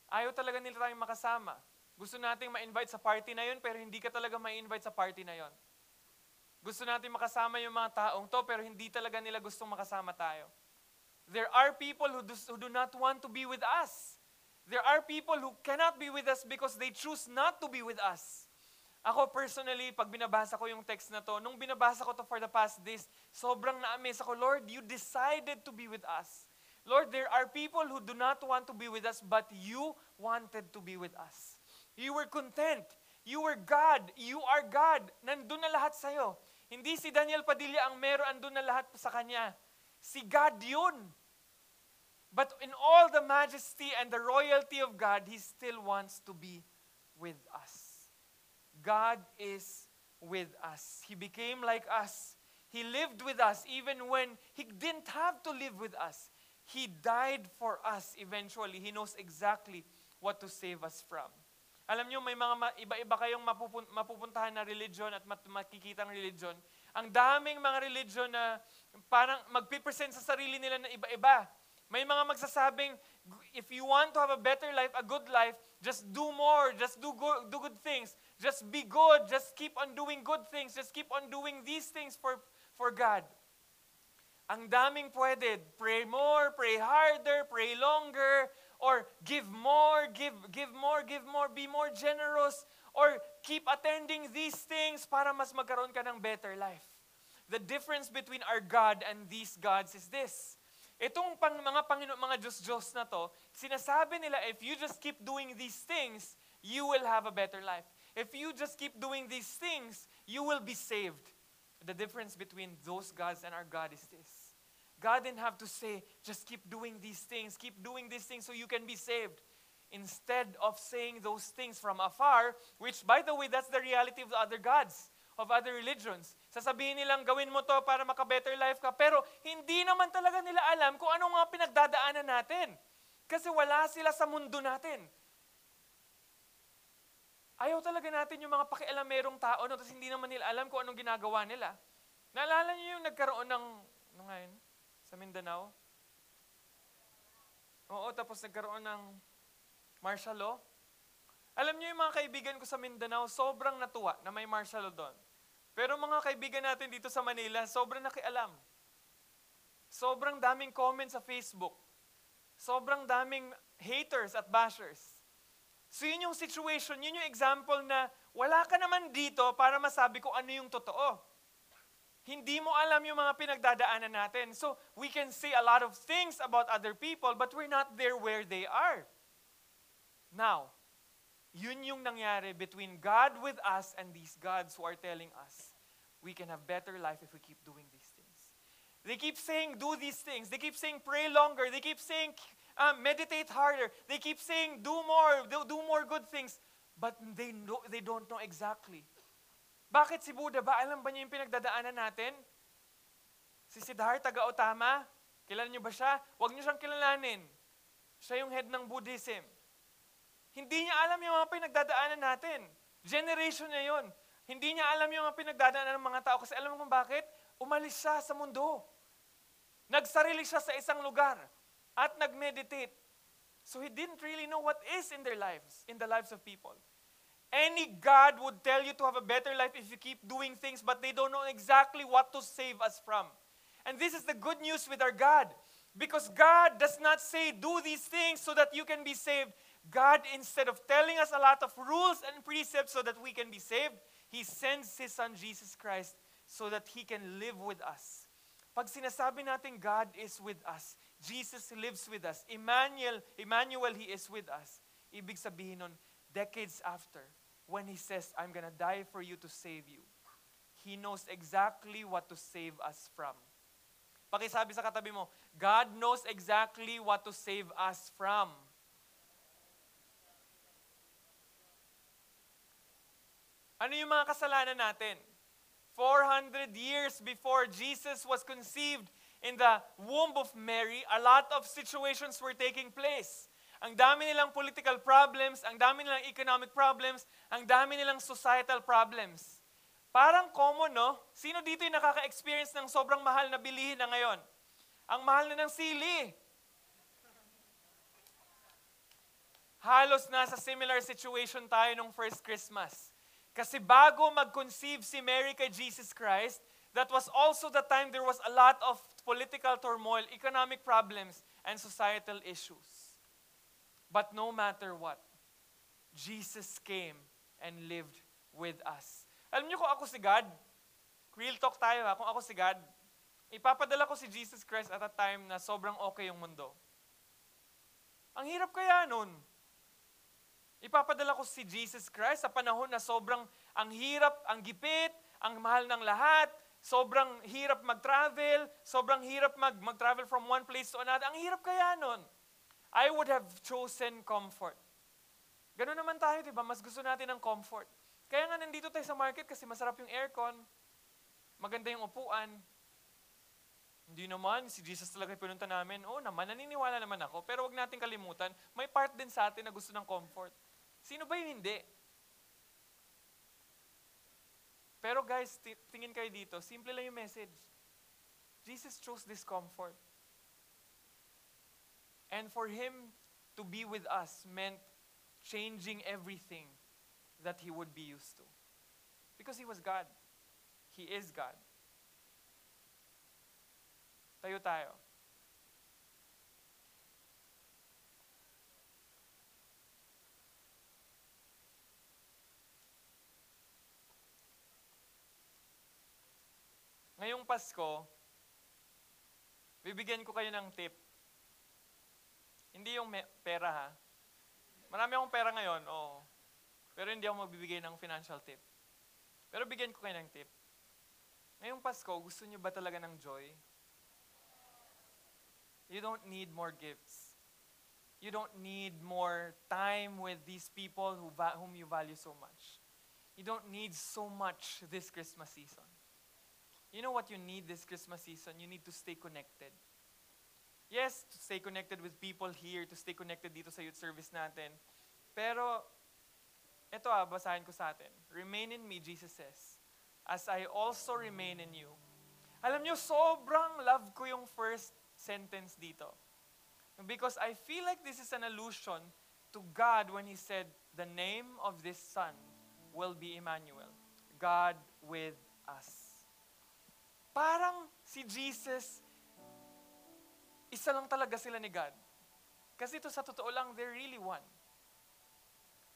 Ayaw talaga nila tayong makasama. Gusto nating ma-invite sa party na yun, pero hindi ka talaga ma-invite sa party na yun. Gusto natin makasama yung mga taong to, pero hindi talaga nila gustong makasama tayo. There are people who do, who do not want to be with us. There are people who cannot be with us because they choose not to be with us. Ako personally, pag binabasa ko yung text na to, nung binabasa ko to for the past days, sobrang na-amaze ako, Lord, you decided to be with us. Lord, there are people who do not want to be with us, but you wanted to be with us. You were content. You were God. You are God. Nandun na lahat sa'yo. Hindi si Daniel Padilla ang meron, andun na lahat sa kanya. Si God yun. But in all the majesty and the royalty of God, He still wants to be with us. God is with us. He became like us. He lived with us even when He didn't have to live with us. He died for us eventually. He knows exactly what to save us from. Alam niyo, may mga iba-iba kayong mapupun- mapupuntahan na religion at mat- makikitang religion. Ang daming mga religion na parang magpipresent sa sarili nila na iba-iba. May mga magsasabing, if you want to have a better life, a good life, just do more, just do good, do good things, just be good, just keep on doing good things, just keep on doing these things for, for God. Ang daming pwede. Pray more, pray harder, pray longer, or give more, give, give more, give more, be more generous, or keep attending these things para mas magkaroon ka ng better life. The difference between our God and these gods is this. Itong pang, mga Panginoon, mga Diyos-Diyos na to, sinasabi nila, if you just keep doing these things, you will have a better life. If you just keep doing these things, you will be saved. The difference between those gods and our God is this. God didn't have to say, just keep doing these things, keep doing these things so you can be saved. Instead of saying those things from afar, which by the way, that's the reality of the other gods of other religions. Sasabihin nilang gawin mo to para maka-better life ka, pero hindi naman talaga nila alam kung anong mga pinagdadaanan natin. Kasi wala sila sa mundo natin. Ayaw talaga natin yung mga pakialamerong tao, no, tapos hindi naman nila alam kung anong ginagawa nila. Naalala niyo yung nagkaroon ng, ano nga yun, sa Mindanao? Oo, tapos nagkaroon ng martial law. Alam niyo yung mga kaibigan ko sa Mindanao, sobrang natuwa na may martial law doon. Pero mga kaibigan natin dito sa Manila, sobrang nakialam. Sobrang daming comments sa Facebook. Sobrang daming haters at bashers. So yun yung situation, yun yung example na wala ka naman dito para masabi ko ano yung totoo. Hindi mo alam yung mga pinagdadaanan natin. So we can say a lot of things about other people, but we're not there where they are. Now, yun yung nangyari between God with us and these gods who are telling us we can have better life if we keep doing these things. They keep saying, do these things. They keep saying, pray longer. They keep saying, um, meditate harder. They keep saying, do more, do, do more good things. But they, know, they don't know exactly. Bakit si Buddha ba? Alam ba niya yung pinagdadaanan natin? Si Siddhartha Gautama, kilala niyo ba siya? Huwag niyo siyang kilalanin. Siya yung head ng Buddhism. Hindi niya alam yung mga pinagdadaanan natin. Generation niya yon. Hindi niya alam yung mga pinagdadaanan ng mga tao kasi alam mo kung bakit? Umalis siya sa mundo. Nagsarili siya sa isang lugar at nag-meditate. So he didn't really know what is in their lives, in the lives of people. Any God would tell you to have a better life if you keep doing things, but they don't know exactly what to save us from. And this is the good news with our God. Because God does not say, do these things so that you can be saved. God, instead of telling us a lot of rules and precepts so that we can be saved, He sends His Son Jesus Christ so that He can live with us. Pag sinasabi natin God is with us, Jesus lives with us, Emmanuel, Emmanuel, He is with us. Ibig sabihin nun, decades after, when He says, I'm gonna die for you to save you, He knows exactly what to save us from. Pakisabi sa katabi mo, God knows exactly what to save us from. Ano yung mga kasalanan natin? 400 years before Jesus was conceived in the womb of Mary, a lot of situations were taking place. Ang dami nilang political problems, ang dami nilang economic problems, ang dami nilang societal problems. Parang common, no? Sino dito yung nakaka-experience ng sobrang mahal na bilihin na ngayon? Ang mahal na ng sili. Halos nasa similar situation tayo nung first Christmas. Kasi bago mag-conceive si Mary kay Jesus Christ, that was also the time there was a lot of political turmoil, economic problems, and societal issues. But no matter what, Jesus came and lived with us. Alam niyo kung ako si God, real talk tayo ha, kung ako si God, ipapadala ko si Jesus Christ at a time na sobrang okay yung mundo. Ang hirap kaya nun. Ipapadala ko si Jesus Christ sa panahon na sobrang ang hirap, ang gipit, ang mahal ng lahat, sobrang hirap mag-travel, sobrang hirap mag- mag-travel from one place to another. Ang hirap kaya nun. I would have chosen comfort. Ganun naman tayo, di ba? Mas gusto natin ng comfort. Kaya nga nandito tayo sa market kasi masarap yung aircon, maganda yung upuan. Hindi naman, si Jesus talaga pinunta namin. Oo naman, naniniwala naman ako. Pero wag natin kalimutan, may part din sa atin na gusto ng comfort. Sino ba yung hindi? Pero guys, tingin kayo dito, simple lang yung message. Jesus chose this comfort. And for Him to be with us meant changing everything that He would be used to. Because He was God. He is God. Tayo tayo. Ngayong Pasko, bibigyan ko kayo ng tip. Hindi yung pera ha. Marami akong pera ngayon, oo. Pero hindi ako magbibigay ng financial tip. Pero bigyan ko kayo ng tip. Ngayong Pasko, gusto niyo ba talaga ng joy? You don't need more gifts. You don't need more time with these people who whom you value so much. You don't need so much this Christmas season. You know what you need this Christmas season? You need to stay connected. Yes, to stay connected with people here, to stay connected dito sa youth service natin. Pero, ito ah, basahin ko sa atin. Remain in me, Jesus says, as I also remain in you. Alam nyo, sobrang love ko yung first sentence dito. Because I feel like this is an allusion to God when He said, the name of this Son will be Emmanuel, God with us. Parang si Jesus, isa lang talaga sila ni God. Kasi ito sa totoo lang, they're really one.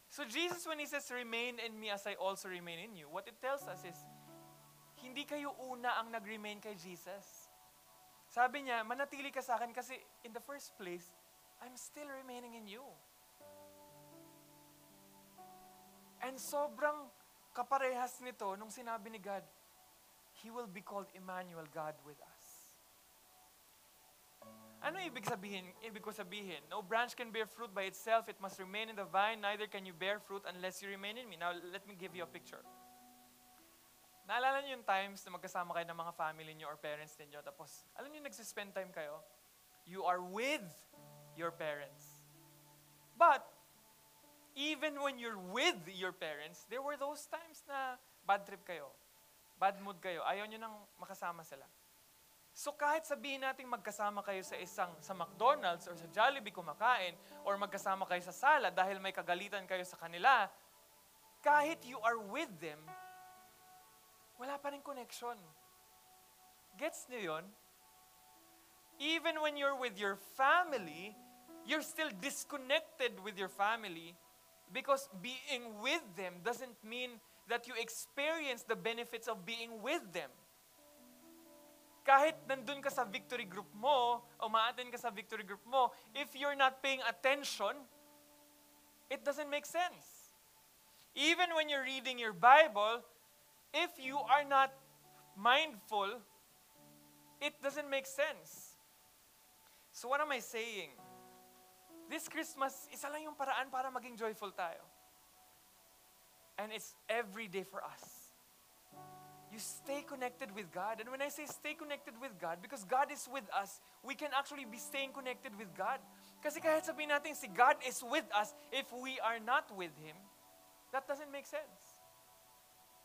So Jesus, when He says, remain in me as I also remain in you, what it tells us is, hindi kayo una ang nag-remain kay Jesus. Sabi niya, manatili ka sa akin kasi in the first place, I'm still remaining in you. And sobrang kaparehas nito nung sinabi ni God, He will be called Emmanuel, God with us. Ano ibig sabihin? Ibig ko sabihin, no branch can bear fruit by itself. It must remain in the vine. Neither can you bear fruit unless you remain in me. Now, let me give you a picture. Naalala niyo yung times na magkasama kayo ng mga family niyo or parents niyo, tapos, alam niyo, nagsispend time kayo? You are with your parents. But, even when you're with your parents, there were those times na bad trip kayo, bad mood kayo, ayaw niyo nang makasama sila. So kahit sabihin natin magkasama kayo sa isang sa McDonald's or sa Jollibee kumakain or magkasama kayo sa sala dahil may kagalitan kayo sa kanila, kahit you are with them, wala pa rin connection. Gets niyo yun? Even when you're with your family, you're still disconnected with your family because being with them doesn't mean that you experience the benefits of being with them kahit nandun ka sa victory group mo, o ma-attend ka sa victory group mo, if you're not paying attention, it doesn't make sense. Even when you're reading your Bible, if you are not mindful, it doesn't make sense. So what am I saying? This Christmas, isa lang yung paraan para maging joyful tayo. And it's every day for us you stay connected with God. And when I say stay connected with God, because God is with us, we can actually be staying connected with God. Kasi kahit sabihin natin si God is with us, if we are not with Him, that doesn't make sense.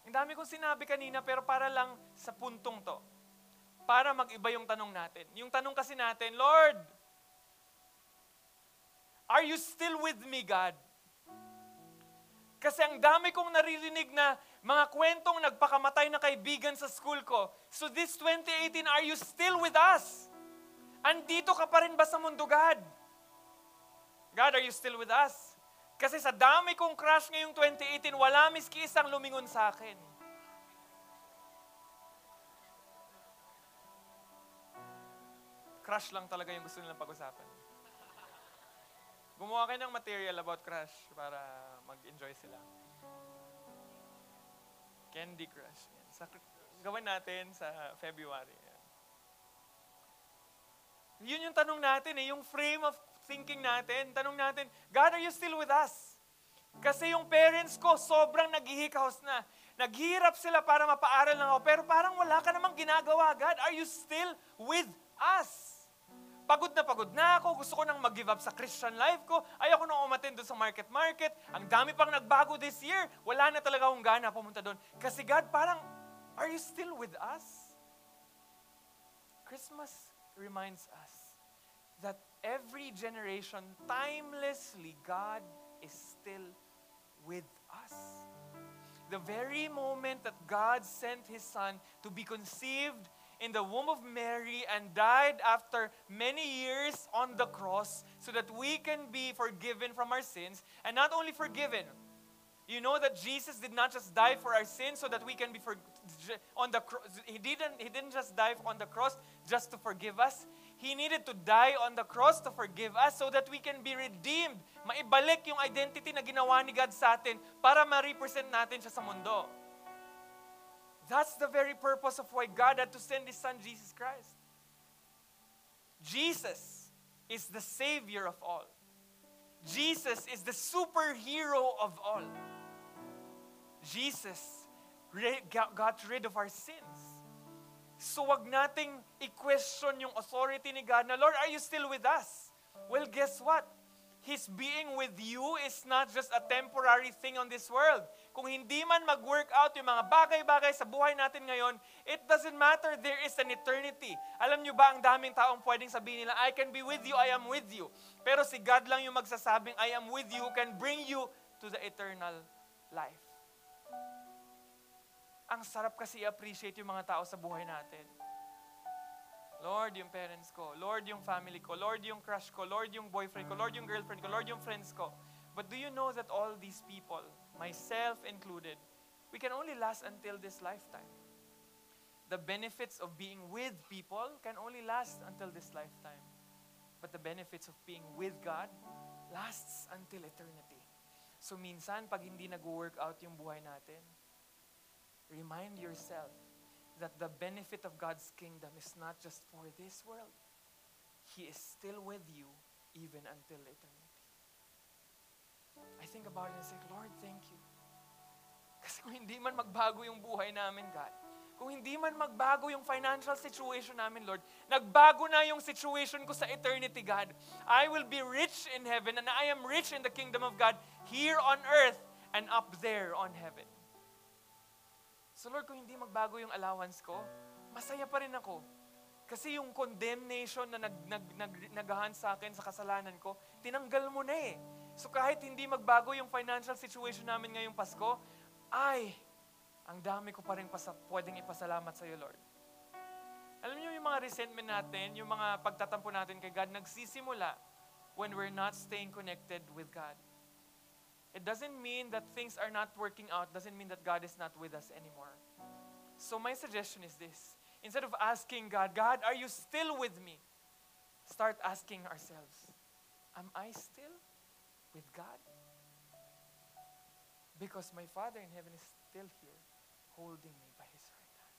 Ang dami kong sinabi kanina, pero para lang sa puntong to. Para mag-iba yung tanong natin. Yung tanong kasi natin, Lord, are you still with me, God? Kasi ang dami kong naririnig na mga kwentong nagpakamatay na kaibigan sa school ko. So this 2018, are you still with us? Andito ka pa rin ba sa mundo, God? God, are you still with us? Kasi sa dami kong crush ngayong 2018, wala miski isang lumingon sa akin. Crush lang talaga yung gusto nilang pag-usapan. Gumawa kayo ng material about crush para mag-enjoy sila. Candy Crush. Yan. Sa, gawin natin sa February. Yun yung tanong natin eh, yung frame of thinking natin. Tanong natin, God, are you still with us? Kasi yung parents ko, sobrang naghihikaos na. Naghihirap sila para mapaaral lang ako, pero parang wala ka namang ginagawa, God. Are you still with us? Pagod na pagod na ako, gusto ko nang mag-give up sa Christian life ko, ayoko nang umatin doon sa market-market, ang dami pang nagbago this year, wala na talaga akong gana pumunta doon. Kasi God, parang, are you still with us? Christmas reminds us that every generation, timelessly, God is still with us. The very moment that God sent His Son to be conceived in the womb of Mary and died after many years on the cross so that we can be forgiven from our sins. And not only forgiven, you know that Jesus did not just die for our sins so that we can be for, on the cross. He didn't, he didn't just die on the cross just to forgive us. He needed to die on the cross to forgive us so that we can be redeemed. Maibalik yung identity na ginawa ni God sa atin para ma-represent natin siya sa mundo. That's the very purpose of why God had to send His Son, Jesus Christ. Jesus is the Savior of all. Jesus is the superhero of all. Jesus got rid of our sins. So wag nating i-question yung authority ni God na, Lord, are you still with us? Well, guess what? His being with you is not just a temporary thing on this world. Kung hindi man mag-work out yung mga bagay-bagay sa buhay natin ngayon, it doesn't matter, there is an eternity. Alam nyo ba, ang daming taong pwedeng sabihin nila, I can be with you, I am with you. Pero si God lang yung magsasabing, I am with you, can bring you to the eternal life. Ang sarap kasi i-appreciate yung mga tao sa buhay natin. Lord, yung parents ko. Lord, yung family ko. Lord, yung crush ko. Lord, yung boyfriend ko. Lord, yung girlfriend ko. Lord, yung friends ko. But do you know that all these people, myself included, we can only last until this lifetime. The benefits of being with people can only last until this lifetime. But the benefits of being with God lasts until eternity. So minsan, pag hindi nag-work out yung buhay natin, remind yourself that the benefit of God's kingdom is not just for this world. He is still with you even until eternity. I think about it and say, Lord, thank you. Kasi kung hindi man magbago yung buhay namin, God, kung hindi man magbago yung financial situation namin, Lord, nagbago na yung situation ko sa eternity, God. I will be rich in heaven and I am rich in the kingdom of God here on earth and up there on heaven. So Lord, kung hindi magbago yung allowance ko, masaya pa rin ako. Kasi yung condemnation na nag, nag, nag, nagahan sa akin sa kasalanan ko, tinanggal mo na eh. So kahit hindi magbago yung financial situation namin ngayong Pasko, ay, ang dami ko pa rin pasa, pwedeng ipasalamat sa iyo, Lord. Alam niyo yung mga resentment natin, yung mga pagtatampo natin kay God, nagsisimula when we're not staying connected with God. It doesn't mean that things are not working out, doesn't mean that God is not with us anymore. So my suggestion is this. Instead of asking God, God, are you still with me? Start asking ourselves, am I still with God? Because my Father in heaven is still here, holding me by his right hand.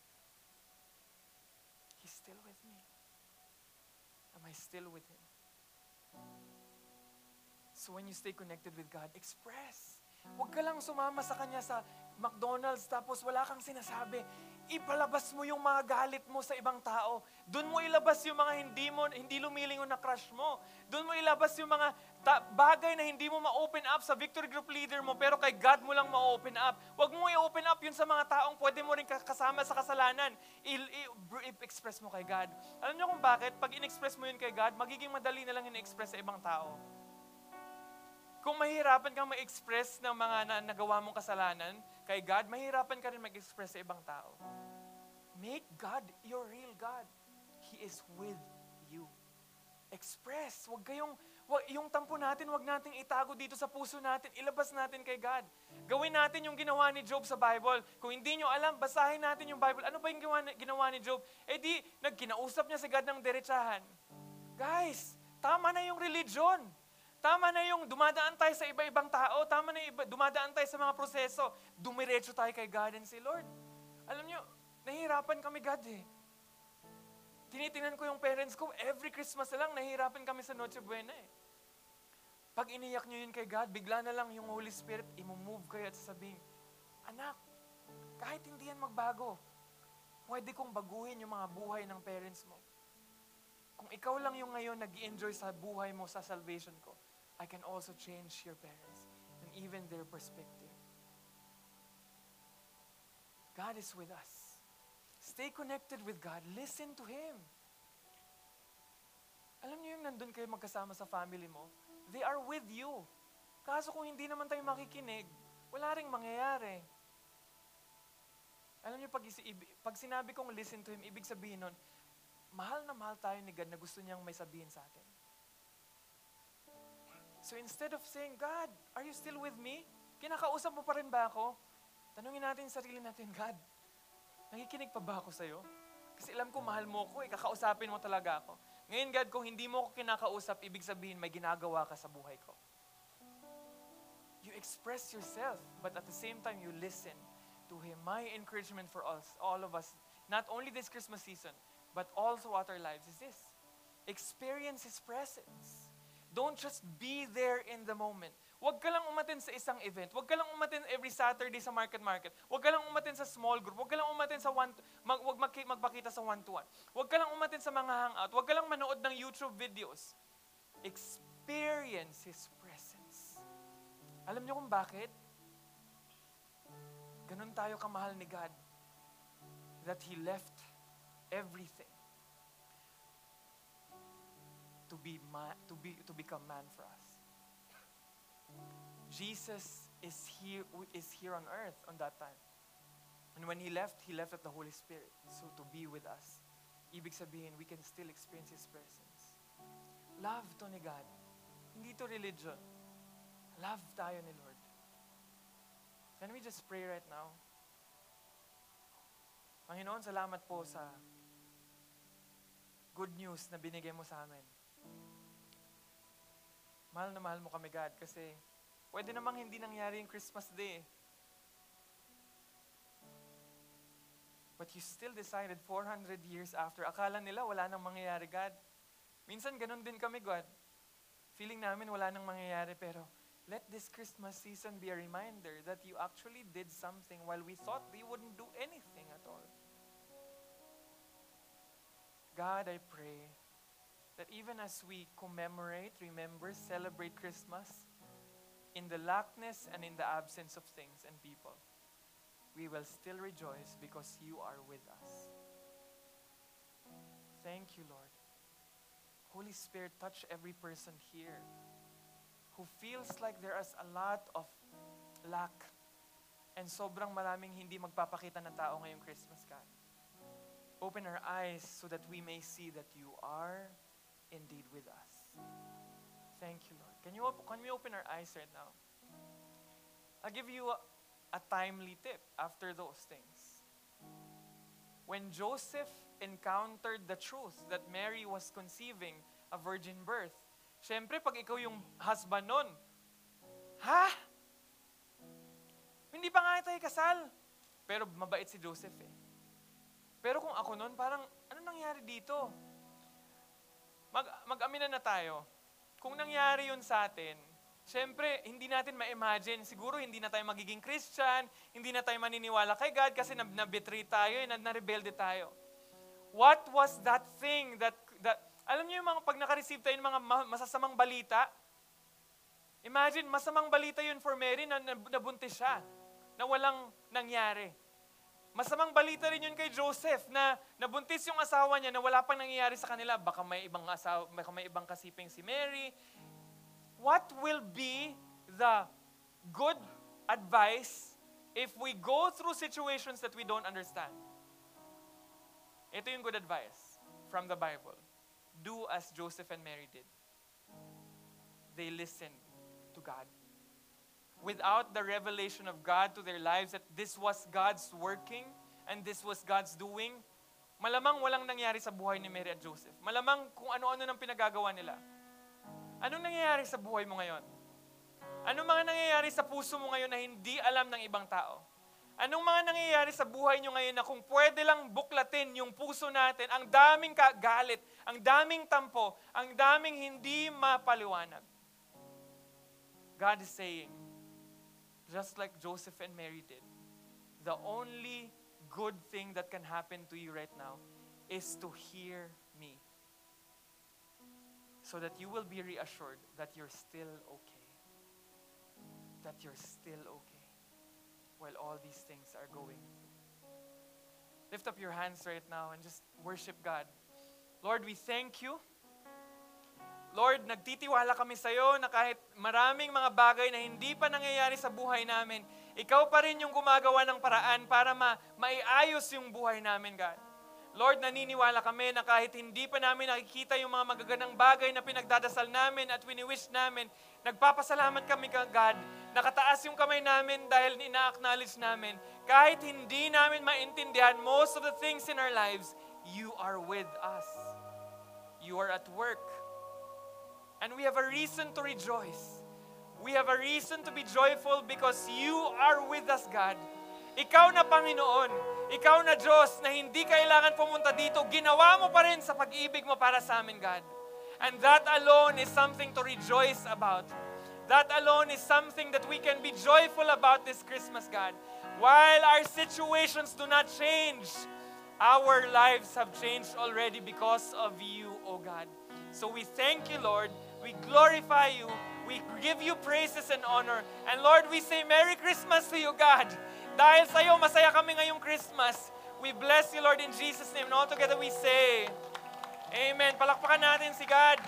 He's still with me. Am I still with him? So when you stay connected with God, express. Huwag ka lang sumama sa Kanya sa McDonald's tapos wala kang sinasabi. Ipalabas mo yung mga galit mo sa ibang tao. Doon mo ilabas yung mga hindi mo hindi lumilingon na crush mo. Doon mo ilabas yung mga ta- bagay na hindi mo ma-open up sa victory group leader mo pero kay God mo lang ma-open up. Huwag mo i-open up yun sa mga taong pwede mo rin kasama sa kasalanan. I-express mo kay God. Alam niyo kung bakit? Pag in-express mo yun kay God, magiging madali na lang in-express sa ibang tao. Kung mahirapan kang ma-express ng mga na nagawa mong kasalanan kay God, mahirapan ka rin mag-express sa ibang tao. Make God your real God. He is with you. Express. Huwag kayong, yung tampo natin, wag nating itago dito sa puso natin. Ilabas natin kay God. Gawin natin yung ginawa ni Job sa Bible. Kung hindi nyo alam, basahin natin yung Bible. Ano ba yung ginawa, ni Job? Eh di, nagkinausap niya si God ng derechahan. Guys, tama na yung religion. Tama na yung dumadaan tayo sa iba-ibang tao. Tama na iba, dumadaan tayo sa mga proseso. Dumiretso tayo kay God and say, Lord, alam nyo, nahihirapan kami God eh. Tinitingnan ko yung parents ko, every Christmas lang, nahihirapan kami sa Noche Buena eh. Pag iniyak nyo yun kay God, bigla na lang yung Holy Spirit, imumove kayo at sasabihin, Anak, kahit hindi yan magbago, pwede kong baguhin yung mga buhay ng parents mo. Kung ikaw lang yung ngayon nag enjoy sa buhay mo sa salvation ko, I can also change your parents and even their perspective. God is with us. Stay connected with God. Listen to Him. Alam niyo yung nandun kayo magkasama sa family mo, they are with you. Kaso kung hindi naman tayo makikinig, wala ring mangyayari. Alam niyo, pag, pag sinabi kong listen to Him, ibig sabihin nun, mahal na mahal tayo ni God na gusto niyang may sabihin sa atin. So instead of saying, God, are you still with me? Kinakausap mo pa rin ba ako? Tanungin natin sa sarili natin, God, nakikinig pa ba ako sa'yo? Kasi alam ko, mahal mo ko, eh, kakausapin mo talaga ako. Ngayon, God, kung hindi mo ako kinakausap, ibig sabihin may ginagawa ka sa buhay ko. You express yourself, but at the same time, you listen to Him. My encouragement for us, all of us, not only this Christmas season, but all throughout our lives is this. Experience His presence. Don't just be there in the moment. Huwag ka lang umatin sa isang event. Huwag ka lang umatin every Saturday sa market market. Huwag ka lang umatin sa small group. Huwag ka lang umatin sa one, mag, huwag mag, magpakita sa one-to-one. Huwag ka lang umatin sa mga hangout. Huwag ka lang manood ng YouTube videos. Experience His presence. Alam niyo kung bakit? Ganun tayo kamahal ni God. That He left everything to be, ma- to be to become man for us. Jesus is here, is here on earth on that time. And when He left, He left with the Holy Spirit. So to be with us. Ibig sabihin, we can still experience His presence. Love to ni God. Hindi to religion. Love tayo ni Lord. Can we just pray right now? Panginoon, salamat po sa good news na binigay mo sa amin. Mahal na mahal mo kami, God, kasi Pwede namang hindi nangyari yung Christmas Day. But you still decided 400 years after. Akala nila wala nang mangyayari, God. Minsan ganun din kami, God. Feeling namin wala nang mangyayari, pero let this Christmas season be a reminder that you actually did something while we thought we wouldn't do anything at all. God, I pray that even as we commemorate, remember, celebrate Christmas, in the lackness and in the absence of things and people, we will still rejoice because you are with us. Thank you, Lord. Holy Spirit, touch every person here who feels like there is a lot of lack and sobrang maraming hindi magpapakita ng tao ngayong Christmas, God. Open our eyes so that we may see that you are indeed with us. Thank you, Lord. Can, you op- can we open our eyes right now? I'll give you a, a timely tip after those things. When Joseph encountered the truth that Mary was conceiving a virgin birth, syempre pag ikaw yung husband nun, ha? Hindi pa nga tayo kasal. Pero mabait si Joseph eh. Pero kung ako nun, parang, ano nangyari dito? Mag, mag-aminan na tayo kung nangyari yun sa atin, Siyempre, hindi natin ma-imagine. Siguro hindi na tayo magiging Christian, hindi na tayo maniniwala kay God kasi nabitray tayo, eh, narebelde tayo. What was that thing that, that alam niyo yung mga pag naka-receive tayo ng mga masasamang balita, imagine, masamang balita yun for Mary na nabuntis siya, na walang nangyari. Masamang balita rin yun kay Joseph na nabuntis yung asawa niya na wala pang nangyayari sa kanila. Baka may ibang asawa, baka may ibang kasiping si Mary. What will be the good advice if we go through situations that we don't understand? Ito yung good advice from the Bible. Do as Joseph and Mary did. They listened to God without the revelation of God to their lives that this was God's working and this was God's doing, malamang walang nangyari sa buhay ni Mary at Joseph. Malamang kung ano-ano nang pinagagawa nila. Anong nangyayari sa buhay mo ngayon? Anong mga nangyayari sa puso mo ngayon na hindi alam ng ibang tao? Anong mga nangyayari sa buhay nyo ngayon na kung pwede lang buklatin yung puso natin, ang daming galit, ang daming tampo, ang daming hindi mapaliwanag? God is saying, just like Joseph and Mary did. The only good thing that can happen to you right now is to hear me. So that you will be reassured that you're still okay. That you're still okay while all these things are going. Lift up your hands right now and just worship God. Lord, we thank you Lord, nagtitiwala kami sa iyo na kahit maraming mga bagay na hindi pa nangyayari sa buhay namin, ikaw pa rin yung gumagawa ng paraan para ma maiayos yung buhay namin, God. Lord, naniniwala kami na kahit hindi pa namin nakikita yung mga magagandang bagay na pinagdadasal namin at wini-wish namin, nagpapasalamat kami, God, nakataas yung kamay namin dahil ina-acknowledge namin, kahit hindi namin maintindihan most of the things in our lives, you are with us. you are at work. And we have a reason to rejoice. We have a reason to be joyful because you are with us, God. Ikaw na Panginoon, ikaw na Diyos na hindi kailangan pumunta dito, ginawa mo pa rin sa pag-ibig mo para sa amin, God. And that alone is something to rejoice about. That alone is something that we can be joyful about this Christmas, God. While our situations do not change, our lives have changed already because of you, O God. So we thank you, Lord. We glorify you. We give you praises and honor. And Lord, we say Merry Christmas to you, God. Dahil sa iyo, masaya kami ngayong Christmas. We bless you, Lord, in Jesus' name. And all together we say, Amen. Palakpakan natin si God.